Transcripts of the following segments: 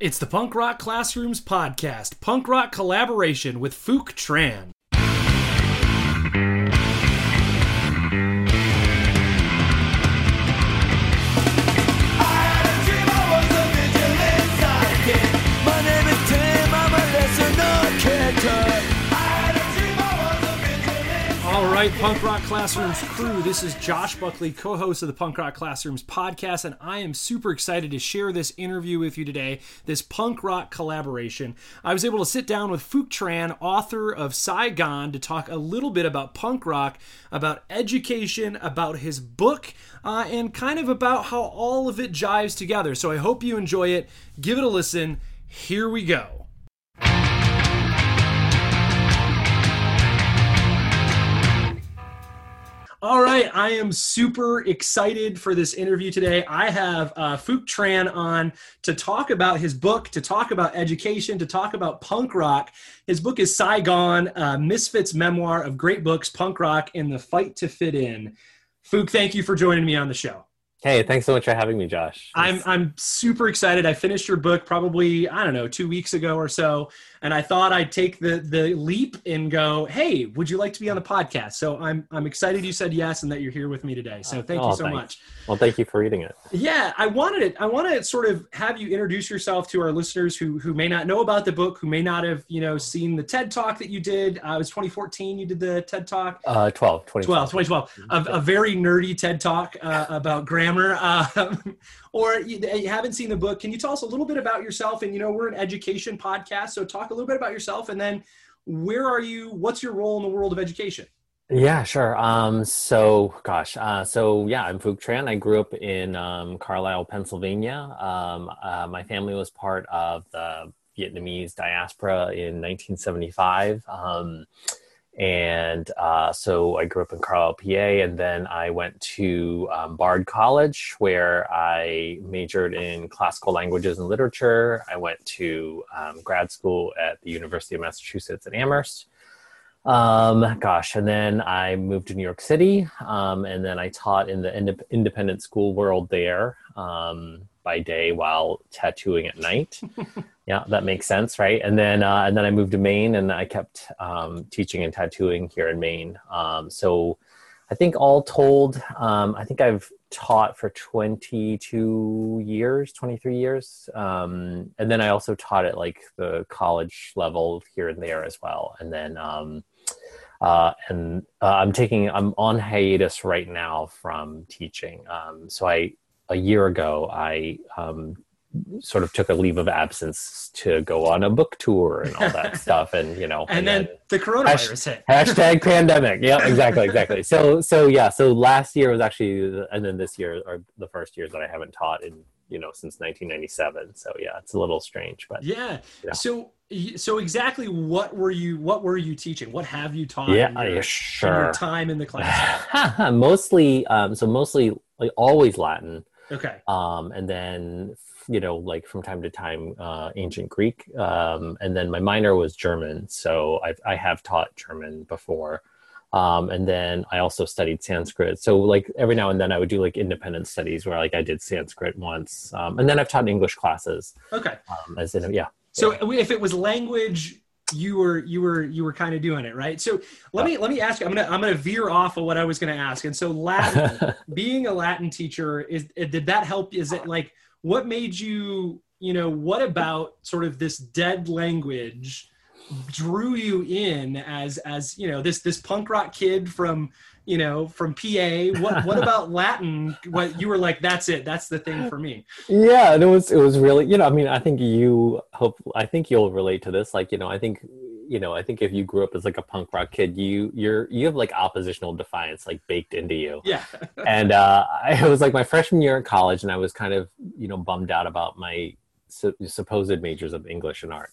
It's the Punk Rock Classrooms podcast, punk rock collaboration with Phuc Tran. Right, Punk Rock Classrooms crew, this is Josh Buckley, co host of the Punk Rock Classrooms podcast, and I am super excited to share this interview with you today, this punk rock collaboration. I was able to sit down with Phuc Tran, author of Sigh, Gone, to talk a little bit about punk rock, about education, about his book, uh, and kind of about how all of it jives together. So I hope you enjoy it. Give it a listen. Here we go. All right, I am super excited for this interview today. I have uh, Phuc Tran on to talk about his book, to talk about education, to talk about punk rock. His book is Sigh, Gone, uh, Misfits Memoir of Great Books, Punk Rock, and the Fight to Fit In. Phuc, thank you for joining me on the show. Hey, thanks so much for having me, Josh. I'm I'm super excited. I finished your book probably I don't know two weeks ago or so, and I thought I'd take the the leap and go, hey, would you like to be on the podcast? So I'm I'm excited you said yes and that you're here with me today. So thank Oh, you so thanks. much. Well, thank you for reading it. Yeah, I wanted it. I want to sort of have you introduce yourself to our listeners who who may not know about the book, who may not have you know seen the TED talk that you did. Uh, it was 2014. You did the TED talk. Uh, 12, 20. 12, 2012, a, a very nerdy TED talk uh, about grammar. Um, or you, you haven't seen the book. Can you tell us a little bit about yourself? And you know, we're an education podcast, so talk a little bit about yourself, and then where are you? What's your role in the world of education? Yeah, sure. Um, so, gosh, uh, so yeah, I'm Phuc Tran. I grew up in um, Carlisle, Pennsylvania. Um, uh, my family was part of the Vietnamese diaspora in 1975. Um, and uh, so I grew up in Carlisle, PA, and then I went to um, Bard College where I majored in classical languages and literature. I went to um, grad school at the University of Massachusetts at Amherst. Um, gosh, and then I moved to New York City, um, and then I taught in the indep- independent school world there um, by day while tattooing at night. yeah, that makes sense, right? And then uh, and then I moved to Maine, and I kept um, teaching and tattooing here in Maine. Um, so I think all told, um, I think I've taught for 22 years, 23 years. Um, and then I also taught at like the college level here and there as well. And then, um, uh, and uh, I'm taking, I'm on hiatus right now from teaching. Um, so I, a year ago, I um, sort of took a leave of absence to go on a book tour and all that stuff. And, you know, And, then, the coronavirus hit. hashtag pandemic yeah exactly exactly so so yeah so last year was actually and then this year are the first years that i haven't taught in you know since 1997 so yeah it's a little strange but Yeah. So so exactly what were you what were you teaching? What have you taught? yeah, in your, yeah sure time in the class. mostly um so mostly like always latin Okay. um and then you know like from time to time uh ancient greek um and then my minor was german so I've, i have taught german before um and then i also studied sanskrit so like every now and then i would do like independent studies where like i did sanskrit once um and then i've taught english classes Okay. um as in yeah So if it was language, you were you were you were kind of doing it right. So let me let me ask you. I'm gonna I'm gonna veer off of what I was gonna ask. And so Latin, being a Latin teacher, is did that help? Is it like what made you you know what about sort of this dead language drew you in as as you know this this punk rock kid from you know from PA? What what about Latin? What you were like? That's it. That's the thing for me. yeah and it was it was really you know i mean i think you hope i think you'll relate to this like you know i think you know i think if you grew up as like a punk rock kid you you're you have like oppositional defiance like baked into you Yeah. and uh i it was like my freshman year in college and i was kind of you know bummed out about my su- supposed majors of english and art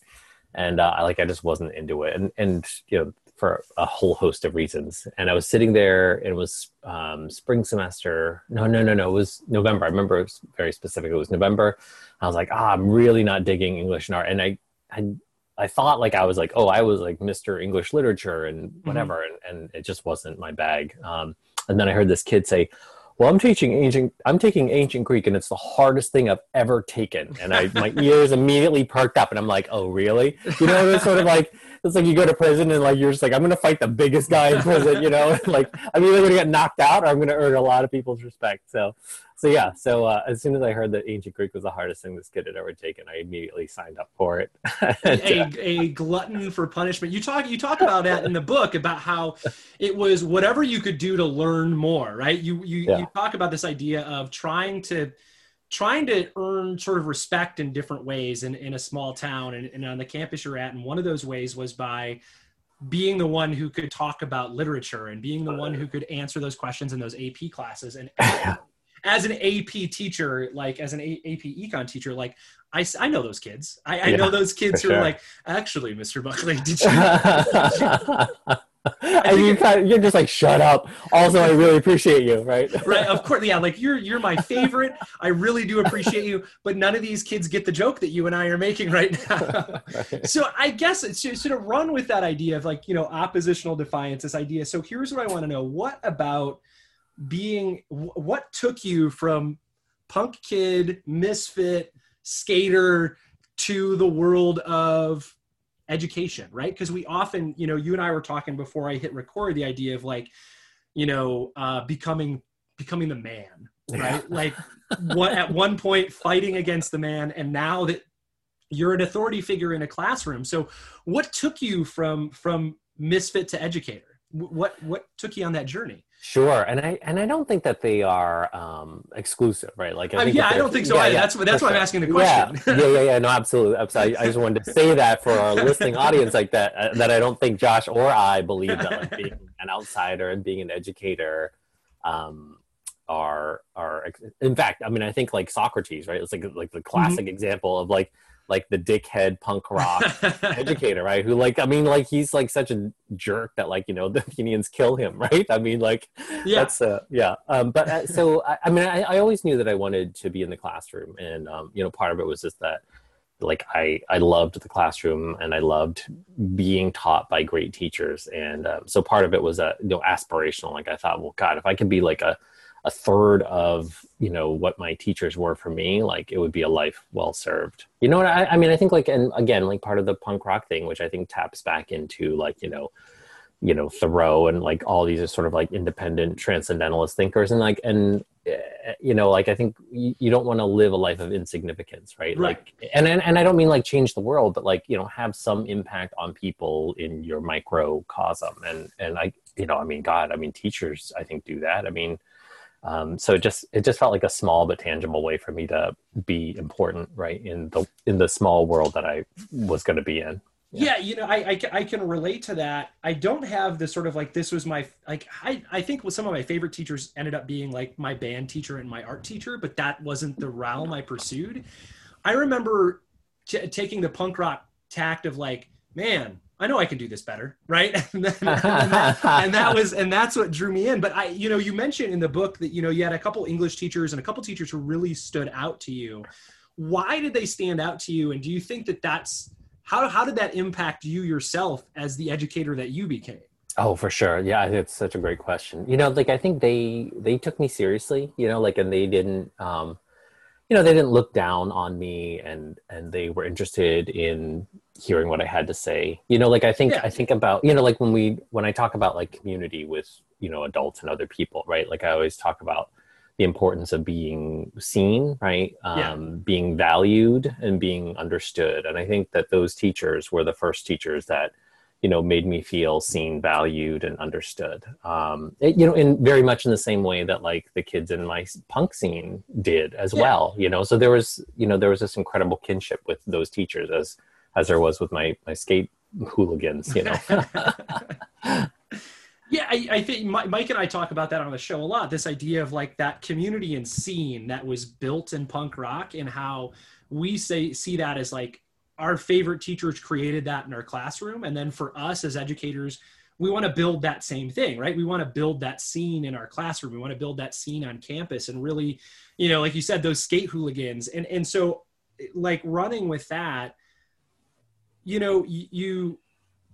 and uh, I like I just wasn't into it, and and you know for a whole host of reasons. And I was sitting there, it was um, spring semester. No, no, no, no. It was November. I remember it was very specific. It was November. I was like, ah, I'm really not digging English and art, and I I I thought like I was like, oh, I was like Mr. English literature and whatever, and, and it just wasn't my bag. Um, and then I heard this kid say, well, I'm teaching ancient, I'm taking ancient Greek and it's the hardest thing I've ever taken. And I, my ears immediately perked up and I'm like, oh, really? You know, it's sort of like, it's like you go to prison and like, you're just like, I'm going to fight the biggest guy in prison, you know, like I'm either going to get knocked out or I'm going to earn a lot of people's respect. So, so yeah, so uh, as soon as I heard that ancient Greek was the hardest thing this kid had ever taken, I immediately signed up for it. a, a glutton for punishment. You talk you talk about that in the book about how it was whatever you could do to learn more, right? You you, yeah. you talk about this idea of trying to trying to earn sort of respect in different ways in, in a small town and, and on the campus you're at. And one of those ways was by being the one who could talk about literature and being the one who could answer those questions in those AP classes. And as an AP teacher, like as an A- AP econ teacher, like I, I know those kids. I, I yeah, know those kids who sure. are like, actually, Mr. Buckley, did you? and you kind of, you're just like shut up also i really appreciate you right right of course yeah like you're you're my favorite i really do appreciate you but none of these kids get the joke that you and i are making right now right. so i guess it's sort of run with that idea of like you know oppositional defiance this idea so here's what i want to know what about being what took you from punk kid misfit skater to the world of education right? Because we often you know you and i were talking before i hit record the idea of like you know uh becoming becoming the man right? Like what at one point fighting against the man and now that you're an authority figure in a classroom. So what took you from from misfit to educator? What what took you on that journey Sure, and I and I don't think that they are um, exclusive, right? Like, I uh, yeah, I don't think so. Yeah, yeah, that's that's why sure. I'm asking the question. Yeah, yeah, yeah, yeah. No, absolutely. absolutely. I, I, just wanted to say that for our listening audience, like that, uh, that I don't think Josh or I believe that like, being an outsider and being an educator um, are are. In fact, I mean, I think like Socrates, right? It's like like the classic mm-hmm. example of like like the dickhead punk rock educator, right? Who like I mean like he's like such a jerk that like you know the Athenians kill him, right? I mean like yeah. that's uh, yeah. Um, but uh, so I, I mean I, I, always knew that I wanted to be in the classroom, and um, you know part of it was just that like I I loved the classroom and I loved being taught by great teachers, and um, so part of it was a uh, you know aspirational. Like I thought, well, God, if I could be like a a third of you know what my teachers were for me like it would be a life well served. You know what? I, I mean i think like and again like part of the punk rock thing which i think taps back into like you know you know thoreau and like all these are sort of like independent transcendentalist thinkers and like and eh, you know like i think you, you don't want to live a life of insignificance right? right. Like and, and and i don't mean like change the world but like you know have some impact on people in your microcosm. And and i you know i mean god i mean teachers i think do that. I mean um, so it just it just felt like a small but tangible way for me to be important, right in the in the small world that I was going to be in. Yeah. yeah, you know, I, I, I can relate to that. I don't have the sort of like this was my like I I think some of my favorite teachers ended up being like my band teacher and my art teacher, but that wasn't the realm I pursued. I remember t- taking the punk rock tact of like, man, I know I can do this better, right? and, then, and, that, and, that, was and that's what drew me in. But I, you know, you mentioned in the book that you know you had a couple English teachers and a couple teachers who really stood out to you. Why did they stand out to you? And do you think that that's how how did that impact you yourself as the educator that you became? Oh, for sure. Yeah, it's such a great question. You know, like I think they they took me seriously. You know, like and they didn't. um you know they didn't look down on me and and they were interested in hearing what I had to say. You know, like I think yeah. I think about you know like when we when I talk about like community with you know adults and other people, right? Like I always talk about the importance of being seen, right? Um, yeah. Being valued and being understood. And I think that those teachers were the first teachers that you know made me feel seen valued and understood um it, you know in very much in the same way that like the kids in my punk scene did as yeah. well you know so there was you know there was this incredible kinship with those teachers as as there was with my my skate hooligans. You know. yeah, I, I, think Mike and I talk about that on the show a lot. This idea of like that community and scene that was built in punk rock, and how we say see that as like our favorite teachers created that in our classroom, and then for us as educators. We want to build that same thing, right? We want to build that scene in our classroom. We want to build that scene on campus and really, you know, like you said, those skate hooligans. And and so like running with that, you know, you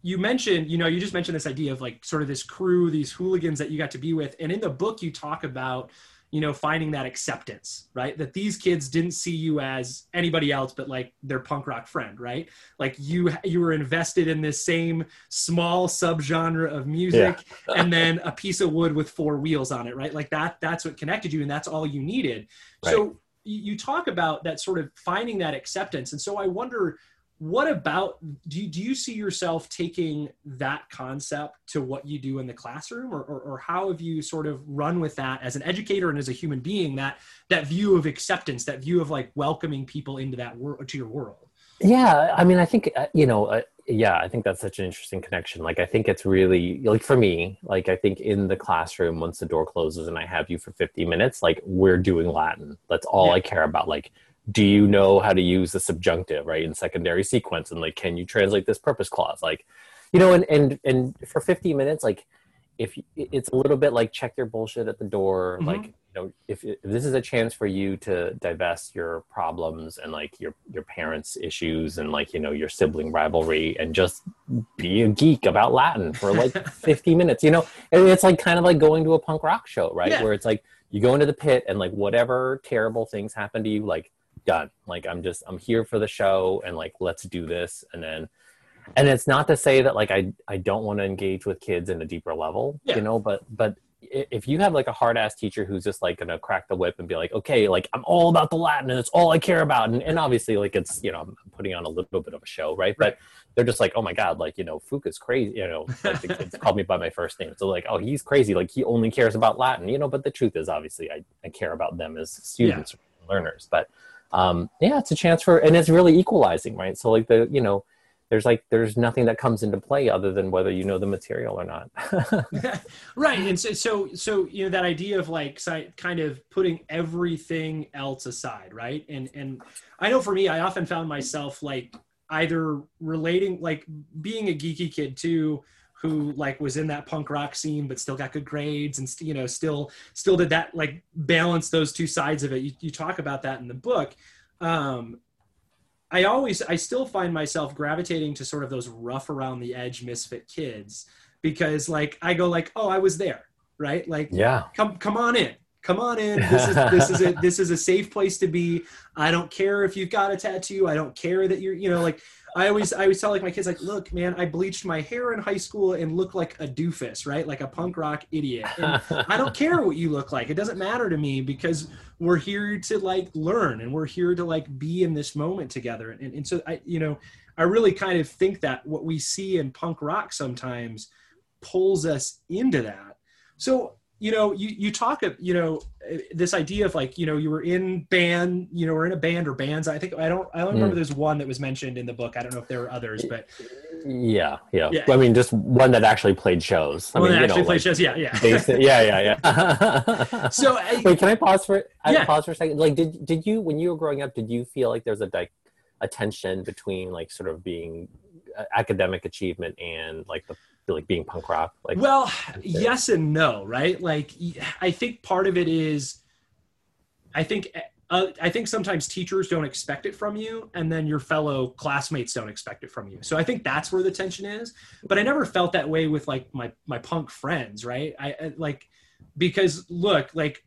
you mentioned, you know, you just mentioned this idea of like sort of this crew, these hooligans that you got to be with, and in the book you talk about, you know finding that acceptance right? That these kids didn't see you as anybody else but like their punk rock friend right? Like you you were invested in this same small subgenre of music yeah. and then a piece of wood with four wheels on it right? Like that that's what connected you and that's all you needed. Right. so you talk about that sort of finding that acceptance. And so i wonder what about do you, do you see yourself taking that concept to what you do in the classroom? Or, or, or, how have you sort of run with that as an educator and as a human being that that view of acceptance that view of like welcoming people into that world to your world? Yeah i mean i think uh, you know uh, yeah i think that's such an interesting connection. Like i think it's really like for me like i think in the classroom once the door closes and i have you for 50 minutes like we're doing latin. That's all yeah. i care about. Like do you know how to use the subjunctive right in secondary sequence and like can you translate this purpose clause like you know and and and for 50 minutes like if it's a little bit like check your bullshit at the door mm-hmm. like you know if, if this is a chance for you to divest your problems and like your your parents issues and like you know your sibling rivalry and just be a geek about latin for like 50 minutes you know and it's like kind of like going to a punk rock show right yeah. where it's like you go into the pit and like whatever terrible things happen to you like done. Like I'm just I'm here for the show and like let's do this and then and it's not to say that like I I don't want to engage with kids in a deeper level, yeah. you know, but but if you have like a hard ass teacher who's just like gonna crack the whip and be like, okay, like I'm all about the Latin and it's all I care about, and, and obviously like it's you know I'm putting on a little bit of a show, right? right. But they're just like, oh my god, like you know Phuc's crazy, you know, like the kids called me by my first name, so like, oh he's crazy, like he only cares about Latin, you know. But the truth is, obviously, I I care about them as students, yeah. learners, but um, yeah, it's a chance for, and it's really equalizing, right? So like the, you know, there's like there's nothing that comes into play other than whether you know the material or not. right, and so so so you know that idea of like kind of putting everything else aside, right? And and I know for me, I often found myself like either relating, like being a geeky kid too, who like was in that punk rock scene but still got good grades and you know still still did that like balance those two sides of it. You, you talk about that in the book. Um, i always i still find myself gravitating to sort of those rough around the edge misfit kids because like i go like oh i was there right? Like yeah. Come come on in come on in this is this is a this is a safe place to be i don't care if you've got a tattoo i don't care that you're you know like I always I always tell like my kids like, look, man, I bleached my hair in high school and look like a doofus, right? Like a punk rock idiot. And I don't care what you look like. It doesn't matter to me because we're here to like learn and we're here to like be in this moment together. And, and so I, you know, I really kind of think that what we see in punk rock sometimes pulls us into that. So you know, you, you talk of, you know, this idea of like, you know, you were in band, you know, or in a band or bands. I think, I don't, I don't remember mm. there's one that was mentioned in the book. I don't know if there were others, but. Yeah. Yeah. yeah. I mean, just one that actually played shows. I one mean, that actually know, played like, shows. Yeah. Yeah. yeah. Yeah. Yeah. so I, wait, can I pause for, I yeah. pause for a second? Like, did, did you, when you were growing up, did you feel like there's a, like, a tension between like sort of being uh, academic achievement and like the like being punk rock like well yes and no right? Like i think part of it is i think uh, i think sometimes teachers don't expect it from you and then your fellow classmates don't expect it from you. So i think that's where the tension is. But i never felt that way with like my my punk friends right? I, I like because look like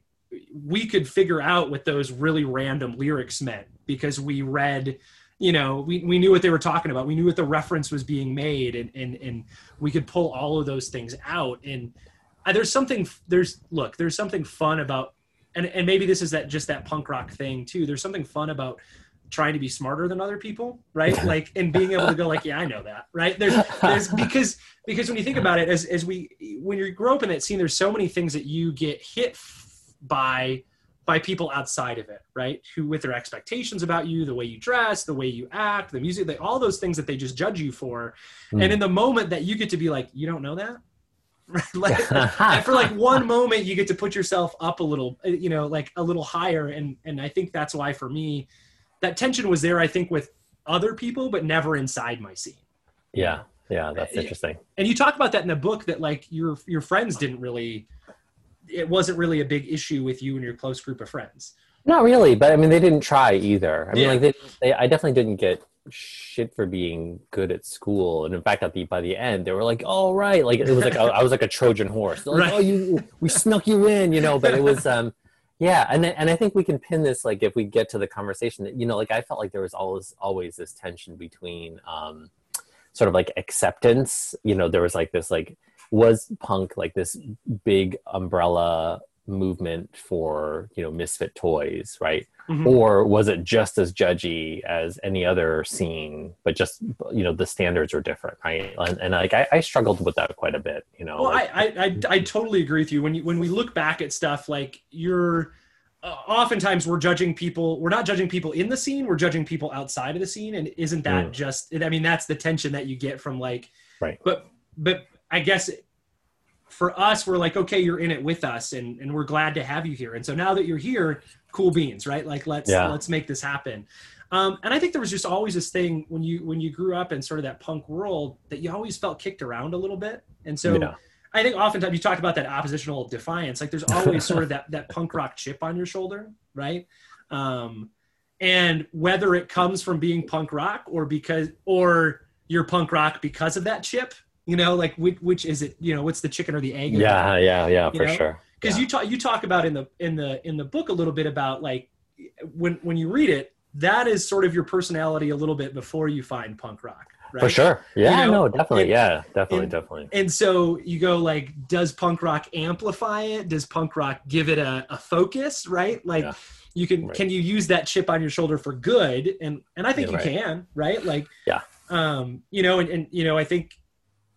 we could figure out what those really random lyrics meant because we read you know we, we knew what they were talking about. We knew what the reference was being made and and, and we could pull all of those things out. And uh, there's something there's look there's something fun about and, and maybe this is that just that punk rock thing too. There's something fun about trying to be smarter than other people right? Like and being able to go like yeah i know that right? There's, there's because because when you think about it as as we when you grow up in that scene there's so many things that you get hit by by people outside of it, right? Who, with their expectations about you, the way you dress, the way you act, the music, they, all those things that they just judge you for. Mm. And in the moment that you get to be like, you don't know that, like, for like one moment, you get to put yourself up a little, uh, you know, like a little higher. And and I think that's why for me, that tension was there. I think with other people, but never inside my scene. Yeah, yeah, that's uh, interesting. And you talk about that in the book that like your your friends didn't really it wasn't really a big issue with you and your close group of friends. Not really, but I mean, they didn't try either. I mean, yeah. like they, they, I definitely didn't get shit for being good at school, and in fact, at the by the end, they were like, "All oh, right," like it was like I was like a Trojan horse. Like, right. "Oh, you, we snuck you in," you know. But it was, um, Yeah, and and I think we can pin this like if we get to the conversation that you know like I felt like there was always always this tension between um, sort of like acceptance. You know, there was like this like was punk like this big umbrella movement for you know misfit toys right? Mm-hmm. or was it just as judgy as any other scene but just you know the standards are different right? And, and like I, I, struggled with that quite a bit you know? Well like, I, I i totally agree with you. When you when we look back at stuff like you're uh, oftentimes we're judging people we're not judging people in the scene we're judging people outside of the scene and isn't that mm. just i mean that's the tension that you get from like right. but but i guess for us, we're like, okay, you're in it with us, and and we're glad to have you here. And so now that you're here, cool beans, right? Like let's yeah. let's make this happen. Um, and I think there was just always this thing when you when you grew up in sort of that punk world that you always felt kicked around a little bit. And so yeah. I think oftentimes you talked about that oppositional defiance. Like there's always sort of that that punk rock chip on your shoulder, right? Um, and whether it comes from being punk rock or because or you're punk rock because of that chip, you know like which, which is it you know what's the chicken or the egg yeah yeah yeah for know? sure because yeah. you talk you talk about in the in the in the book a little bit about like when when you read it that is sort of your personality a little bit before you find punk rock right? for sure yeah you know? no definitely and, yeah definitely and, definitely and so you go like does punk rock amplify it does punk rock give it a, a focus right like yeah. you can right. can you use that chip on your shoulder for good and and i think yeah, you right. can right like yeah um you know and, and you know i think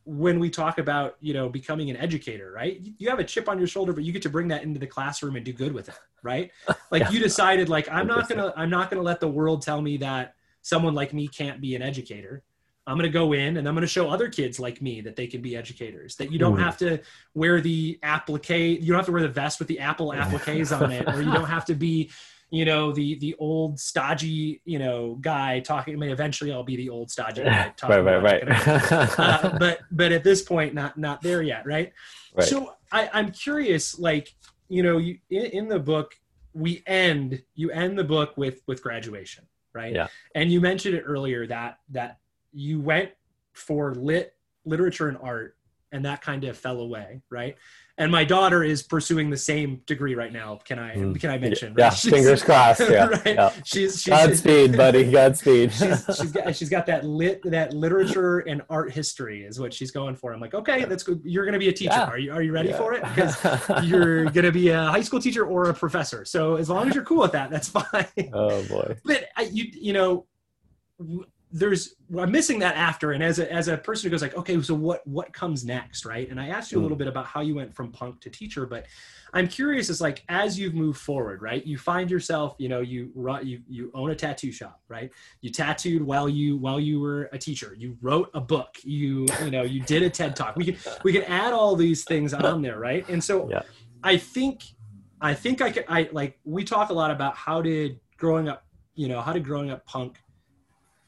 when we talk about you know becoming an educator right you have a chip on your shoulder but you get to bring that into the classroom and do good with it right like yeah. you decided like i'm not gonna i'm not gonna let the world tell me that someone like me can't be an educator i'm gonna go in and i'm gonna show other kids like me that they can be educators that you don't mm. have to wear the applique you don't have to wear the vest with the apple appliques on it or you don't have to be you know the the old stodgy you know guy talking. I mean, eventually I'll be the old stodgy guy talking. right, right, right. uh, but but at this point, not not there yet, right? right. So I, I'm curious, like you know, you in, in the book we end you end the book with with graduation, right? Yeah. And you mentioned it earlier that that you went for lit literature and art and that kind of fell away, right? and my daughter is pursuing the same degree right now. Can I mm. can I mention? Yeah, fingers crossed. Yeah, right? yeah. She's, she's Godspeed, buddy. Godspeed. she's, she's got she's got that lit that literature and art history is what she's going for. I'm like, okay, that's good. You're going to be a teacher. Yeah. Are you are you ready for it? Because you're going to be a high school teacher or a professor. So as long as you're cool with that, that's fine. Oh boy. But I, you you know there's I'm missing that after and as a as a person who goes like okay so what what comes next right? And I asked you a little hmm. bit about how you went from punk to teacher but I'm curious is like as you've moved forward right you find yourself you know you you you own a tattoo shop right? You tattooed while you while you were a teacher. You wrote a book. You you know you did a TED talk. We can we can add all these things on there right? And so yeah. I think I think I could I like we talk a lot about how did growing up you know how did growing up punk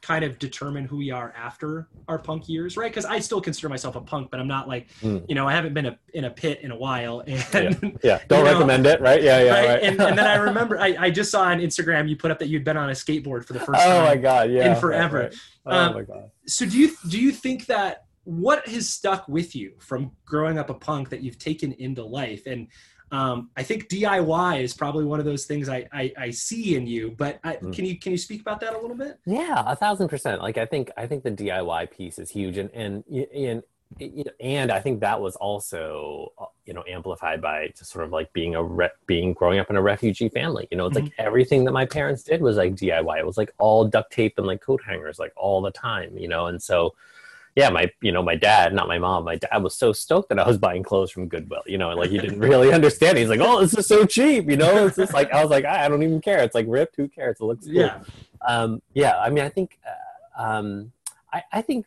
kind of determine who we are after our punk years, right? Because I still consider myself a punk, but I'm not like, mm. you know, I haven't been a, in a pit in a while. And yeah, yeah. don't recommend know, it, right? Yeah, yeah, right. right. and, and, then I remember I, I, just saw on Instagram you put up that you'd been on a skateboard for the first oh time. Oh my god, yeah, in forever. Right, right. Oh um, my god. So do you do you think that what has stuck with you from growing up a punk that you've taken into life and um, I think DIY is probably one of those things I, I, I see in you, but I, mm. can you can you speak about that a little bit? Yeah, a thousand percent. Like I think I think the DIY piece is huge, and and and and I think that was also uh, you know amplified by just sort of like being a re- being growing up in a refugee family. You know, it's mm-hmm. like everything that my parents did was like DIY. It was like all duct tape and like coat hangers, like all the time. You know, and so yeah, my you know my dad, not my mom. My dad was so stoked that I was buying clothes from Goodwill. You know, like he didn't really understand. He's like, "Oh, this is so cheap." You know, it's just like I was like, I, don't even care. It's like ripped. Who cares? It looks cool. Yeah. Um, yeah. I mean, I think uh, um, I, I think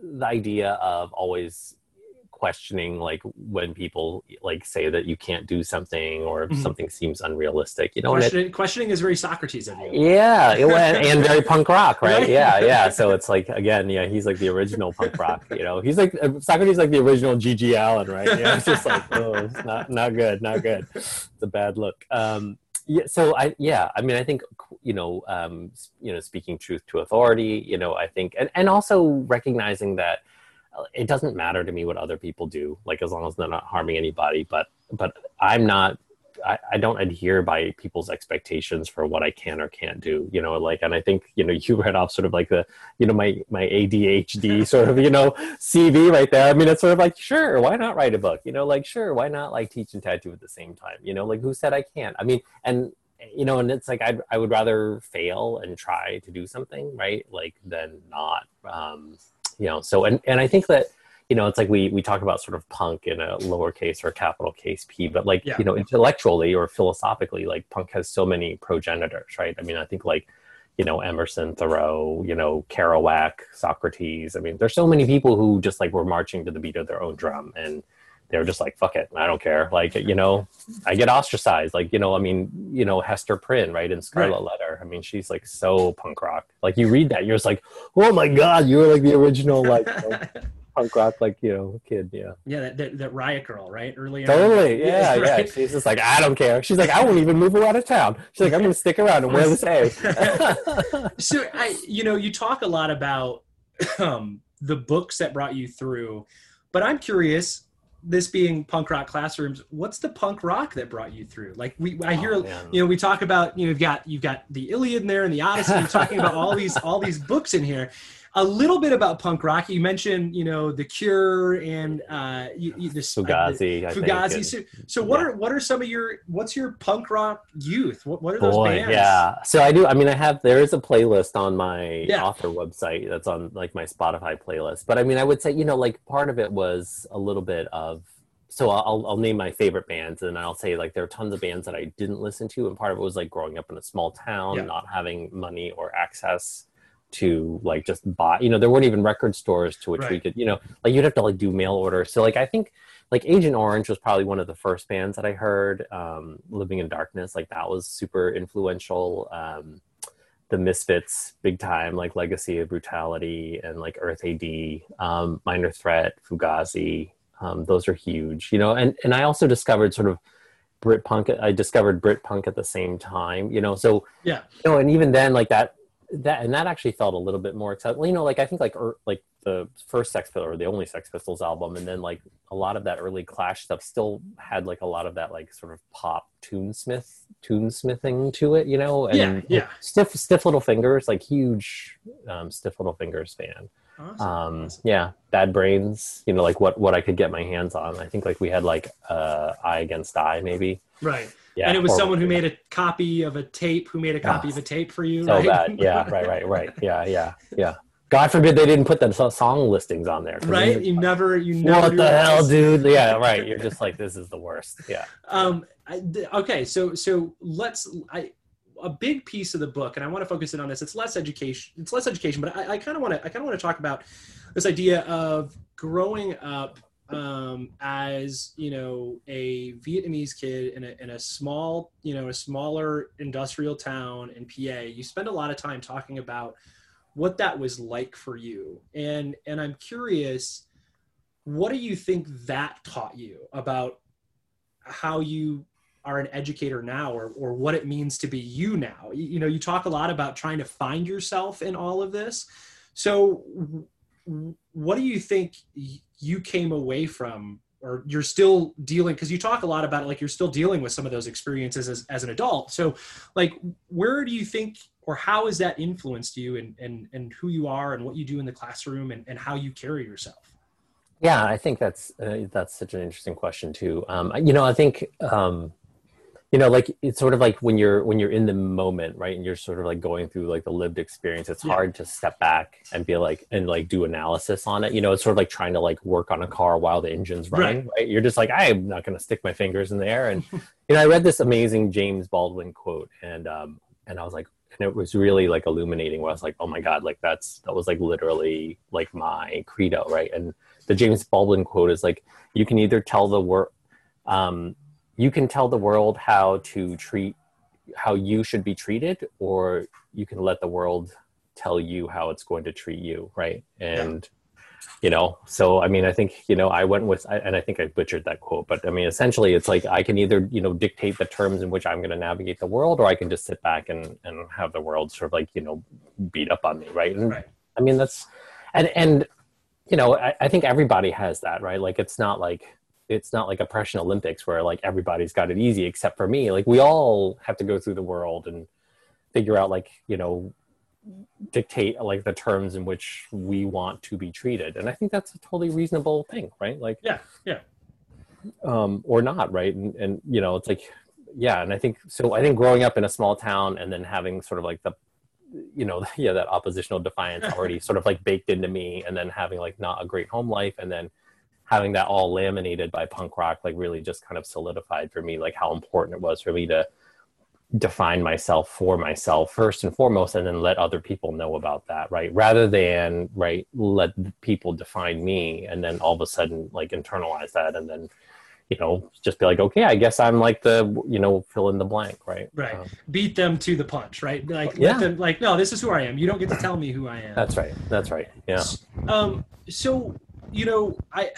the idea of always questioning like when people like say that you can't do something or mm-hmm. something seems unrealistic you know questioning, it, questioning is very socrates of you. Yeah and, and very punk rock right? Yeah yeah. So it's like again yeah he's like the original punk rock you know? He's like uh, socrates like the original GG Allin right? Yeah it's just like oh it's not not good not good. It's a bad look. Um yeah so i yeah i mean i think you know um you know speaking truth to authority you know i think and, and also recognizing that it doesn't matter to me what other people do like as long as they're not harming anybody but but i'm not I, I don't adhere by people's expectations for what I can or can't do, you know, like, and I think, you know, you read off sort of like the, you know, my, my ADHD sort of, you know, CV right there. I mean, it's sort of like, sure, why not write a book? You know, like, sure, why not like teach and tattoo at the same time? You know, like who said I can't? I mean, and, you know, and it's like, I'd, I would rather fail and try to do something, right? Like, than not, um, you know, so, and, and I think that, you know, it's like we we talk about sort of punk in a lowercase or a capital case p, but like yeah. you know, intellectually or philosophically, like punk has so many progenitors, right? I mean, I think like you know Emerson, Thoreau, you know Kerouac, Socrates. I mean, there's so many people who just like were marching to the beat of their own drum, and they're just like, "Fuck it, I don't care." Like you know, I get ostracized. Like you know, I mean, you know Hester Prynne, right in Scarlet right. Letter. I mean, she's like so punk rock. Like you read that, you're just like, "Oh my god, you were like the original like." You know, punk rock like you know kid yeah yeah that, that, that riot grrrl right early totally on. yeah yeah, right? she's just like i don't care she's like i won't even move her out of town she's like i'm gonna stick around and wear this a so i you know you talk a lot about um, the books that brought you through but i'm curious this being punk rock classrooms what's the punk rock that brought you through? Like we i hear oh, you know we talk about you know you've got you've got the iliad in there and the odyssey you're talking about all these all these books in here a little bit about punk rock. You mentioned, you know, The Cure and uh, you, you, this Fugazi. Uh, Fugazi. so, so what yeah. are what are some of your what's your punk rock youth? What, what are those Boy, bands? Yeah. So I do. I mean, I have there is a playlist on my yeah. author website that's on like my Spotify playlist. But I mean, I would say you know, like part of it was a little bit of so I'll, I'll name my favorite bands and I'll say like there are tons of bands that I didn't listen to and part of it was like growing up in a small town, yeah. not having money or access to like just buy you know there weren't even record stores to which right. we could you know like you'd have to like do mail orders so like i think like agent orange was probably one of the first bands that i heard um living in darkness like that was super influential um the misfits big time like legacy of brutality and like Earth A.D. um minor threat fugazi um those are huge you know and and i also discovered sort of Brit punk. I discovered Brit punk at the same time, you know. So yeah, you know, and even then, like that that and that actually felt a little bit more exciting. You know, like I think like er, like the first Sex Pistols or the only Sex Pistols album, and then like a lot of that early Clash stuff still had like a lot of that like sort of pop tunesmith tunesmithing to it, you know. And yeah, yeah. Stiff Stiff Little Fingers, like huge um, Stiff Little Fingers fan. Awesome. Um. Yeah, Bad Brains. You know, like what what I could get my hands on. I think like we had like uh, I Against I, maybe. Right. Yeah, and it was someone who made a copy of a tape who made a copy of a tape for you. So right? bad. Yeah, right, right, right. Yeah, yeah, yeah. God forbid they didn't put the song listings on there. Right? You never, you never. What the hell, dude? Yeah, right. You're just like, this is the worst. Yeah. Um. I, okay. So, so let's. I a big piece of the book, and I want to focus in on this. It's less education. It's less education, but I, I kind of want to. I kind of want to talk about this idea of growing up um, as you know a Vietnamese kid in a, in a small you know a smaller industrial town in PA you spend a lot of time talking about what that was like for you. And and I'm curious what do you think that taught you about how you are an educator now or, or what it means to be you now? You, you know you talk a lot about trying to find yourself in all of this. So what do you think you came away from or you're still dealing because you talk a lot about it like you're still dealing with some of those experiences as, as an adult. So like where do you think or how has that influenced you and and, and who you are and what you do in the classroom and, and how you carry yourself? Yeah i think that's uh, that's such an interesting question too. Um, you know i think um, you know like it's sort of like when you're when you're in the moment right and you're sort of like going through like the lived experience it's yeah. hard to step back and be like and like do analysis on it you know it's sort of like trying to like work on a car while the engine's running right, right? you're just like i'm not going to stick my fingers in the air and you know i read this amazing james baldwin quote and um and i was like and it was really like illuminating where i was like oh my god like that's that was like literally like my credo right and the james baldwin quote is like you can either tell the world um you can tell the world how to treat how you should be treated or you can let the world tell you how it's going to treat you right? And you know so i mean i think you know i went with and i think i butchered that quote but i mean essentially it's like i can either you know dictate the terms in which i'm going to navigate the world or i can just sit back and and have the world sort of like you know beat up on me right? And right. i mean that's and and you know I, I think everybody has that right? Like it's not like it's not like oppression olympics where like everybody's got it easy except for me. Like we all have to go through the world and figure out like you know dictate like the terms in which we want to be treated. And i think that's a totally reasonable thing right? Like yeah yeah. um or not right? And, and you know it's like yeah and i think so i think growing up in a small town and then having sort of like the you know yeah that oppositional defiance already sort of like baked into me and then having like not a great home life and then having that all laminated by punk rock like really just kind of solidified for me like how important it was for me to define myself for myself first and foremost and then let other people know about that right? Rather than right let people define me and then all of a sudden like internalize that and then you know just be like okay i guess i'm like the you know fill in the blank right? Right. Um, beat them to the punch right? Like yeah. let them like no this is who i am. You don't get to tell me who i am. That's right. That's right. Yeah. Um so you know, I,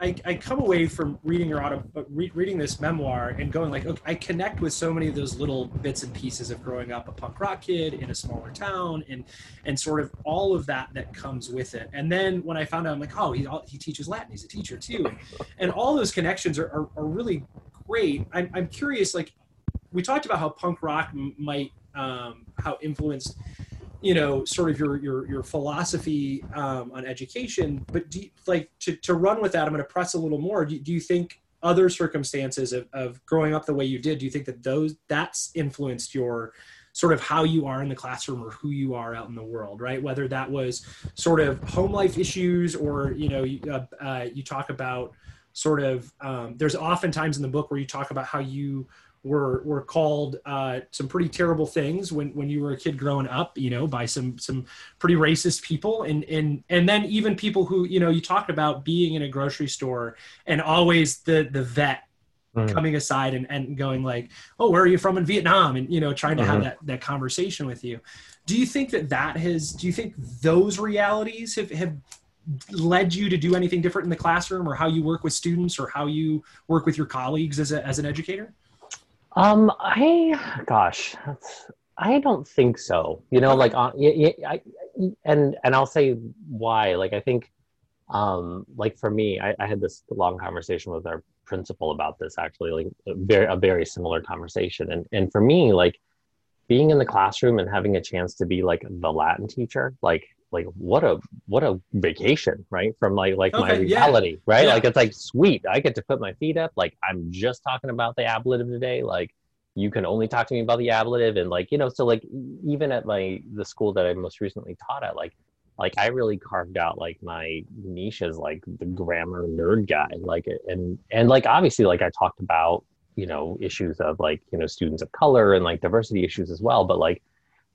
I, I come away from reading your auto, re- reading this memoir and going like, okay, I connect with so many of those little bits and pieces of growing up a punk rock kid in a smaller town and, and sort of all of that that comes with it. And then when I found out, I'm like, oh, he, he teaches Latin, he's a teacher too. And, and all those connections are, are, are really great. I'm, I'm curious, like we talked about how punk rock might, um, how influenced you know sort of your your your philosophy um, on education but do you, like to, to run with that i'm going to press a little more. Do, do you think other circumstances of, of growing up the way you did do you think that those that's influenced your sort of how you are in the classroom or who you are out in the world right? Whether that was sort of home life issues or you know you, uh, uh, you talk about sort of um, there's oftentimes in the book where you talk about how you were were called uh, some pretty terrible things when when you were a kid growing up, you know, by some some pretty racist people, and and and then even people who you know you talked about being in a grocery store and always the the vet mm. coming aside and, and going like, oh, where are you from in Vietnam, and you know, trying to mm-hmm. have that that conversation with you. Do you think that that has? Do you think those realities have have led you to do anything different in the classroom or how you work with students or how you work with your colleagues as, a, as an educator um, I gosh, that's I don't think so. You know, like uh, yeah, yeah, I, and and I'll say why. Like I think, um, like for me, I, I had this long conversation with our principal about this actually, like a very a very similar conversation. And and for me, like being in the classroom and having a chance to be like the Latin teacher, like like what a what a vacation right? From like like okay, my reality yeah. right? Yeah. like it's like sweet. I get to put my feet up. Like i'm just talking about the ablative today. Like you can only talk to me about the ablative and like you know so like even at my the school that i most recently taught at like like i really carved out like my niche as like the grammar nerd guy. Like and and like obviously like i talked about you know issues of like you know students of color and like diversity issues as well. But like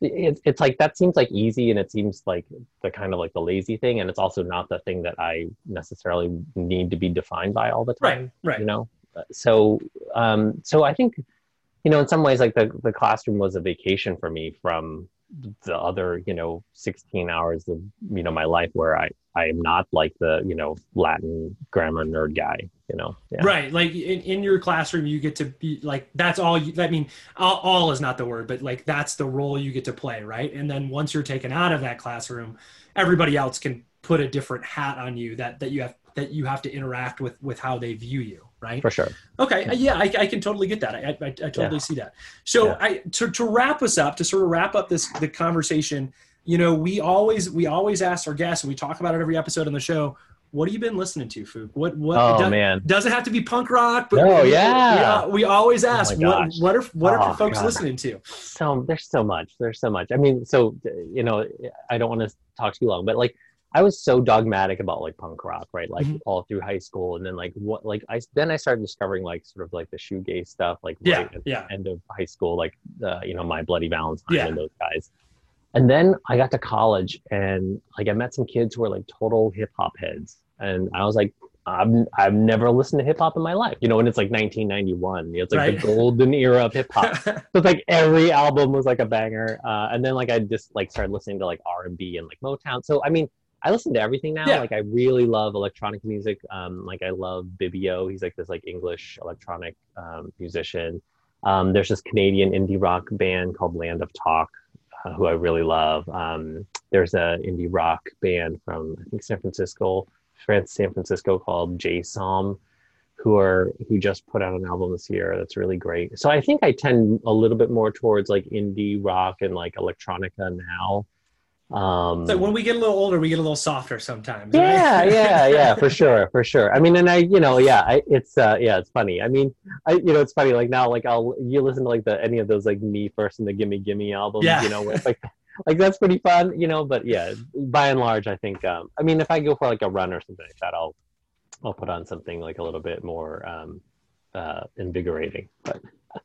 it's it's like that seems like easy and it seems like the kind of like the lazy thing and it's also not the thing that i necessarily need to be defined by all the time right right. you know? So um so i think you know in some ways like the the classroom was a vacation for me from the other you know 16 hours of you know my life where i i am not like the you know latin grammar nerd guy you know? Yeah. right. Like in, in your classroom you get to be like that's all you i mean all, all is not the word but like that's the role you get to play right? And then once you're taken out of that classroom everybody else can put a different hat on you that that you have that you have to interact with with how they view you right for sure okay yeah i, I can totally get that i, I, I totally yeah. see that so yeah. i to, to wrap us up to sort of wrap up this the conversation you know we always we always ask our guests and we talk about it every episode on the show what have you been listening to, Phuc? What what? Oh does, man, doesn't have to be punk rock, but oh we, yeah, we, uh, we always oh, ask oh what what are what oh, are folks God. listening to? So there's so much, there's so much. I mean, so you know, I don't want to talk too long, but like I was so dogmatic about like punk rock, right? Like mm-hmm. all through high school, and then like what, like I then I started discovering like sort of like the shoegaze stuff, like yeah, right at yeah. the end of high school, like uh, you know my Bloody Valentine yeah. and those guys. And then I got to college, and like I met some kids who were like total hip hop heads, and I was like, I've I've never listened to hip hop in my life, you know. And it's like 1991, it's like right. the golden era of hip hop. so it's like every album was like a banger, uh, and then like I just like started listening to like R and B and like Motown. So I mean I listen to everything now. Yeah. Like I really love electronic music. Um, like I love Bibio. He's like this like English electronic um, musician. Um, there's this Canadian indie rock band called Land of Talk, uh, who I really love. Um, there's a indie rock band from I think San Francisco, France, San Francisco called Jay Som. who are who just put out an album this year that's really great. So I think I tend a little bit more towards like indie rock and like electronica now. Um, so when we get a little older, we get a little softer sometimes. Yeah, right? yeah, yeah, for sure, for sure. I mean, and I, you know, yeah, I, it's, uh, yeah, it's funny. I mean, I, you know, it's funny. Like now, like I'll you listen to like the any of those like me first and the Gimme Gimme albums. Yeah. You know, where like like that's pretty fun. You know, but yeah, by and large, I think. Um, I mean, if I go for like a run or something like that, I'll I'll put on something like a little bit more um, uh, invigorating. But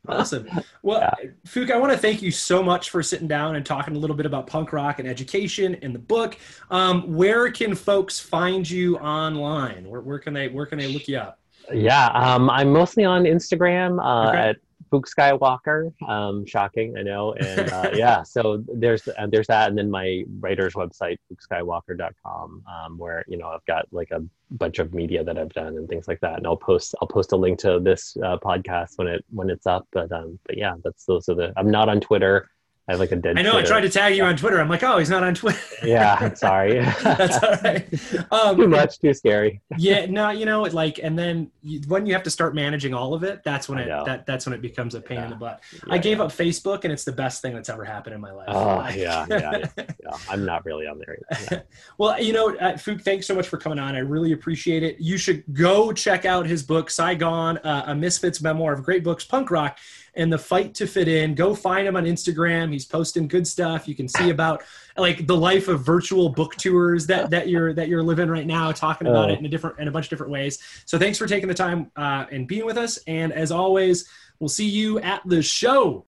awesome. Well, yeah. Phuc, I want to thank you so much for sitting down and talking a little bit about punk rock and education in the book. Um, where can folks find you online? Where, where can they where can they look you up? Yeah, um, I'm mostly on Instagram uh, okay. at Phuc Skywalker. Um, shocking, I know. And uh, yeah, so there's uh, there's that, and then my writer's website, phucskywalker.com, um, where you know I've got like a bunch of media that I've done and things like that. And I'll post I'll post a link to this uh, podcast when it when it's up. But um, but yeah, that's those are the. I'm not on Twitter. I have like a dead. I know. Twitter. I tried to tag you on Twitter. I'm like, oh, he's not on Twitter. yeah, sorry. That's all right. Um, too much, too scary. yeah, no, you know, like, and then you, when you have to start managing all of it, that's when it that that's when it becomes a pain yeah. in the butt. Yeah, I gave yeah. up Facebook, and it's the best thing that's ever happened in my life. Oh like, yeah, yeah, yeah, I'm not really on there. Yet. well, you know, uh, Phuc, thanks so much for coming on. I really appreciate it. You should go check out his book, Sigh, Gone, uh, a Misfits memoir of great books, punk rock and the fight to fit in. Go find him on Instagram. He's posting good stuff. You can see about like the life of virtual book tours that that you're that you're living right now, talking about it in a different in a bunch of different ways. So thanks for taking the time uh, and being with us. And as always, we'll see you at the show.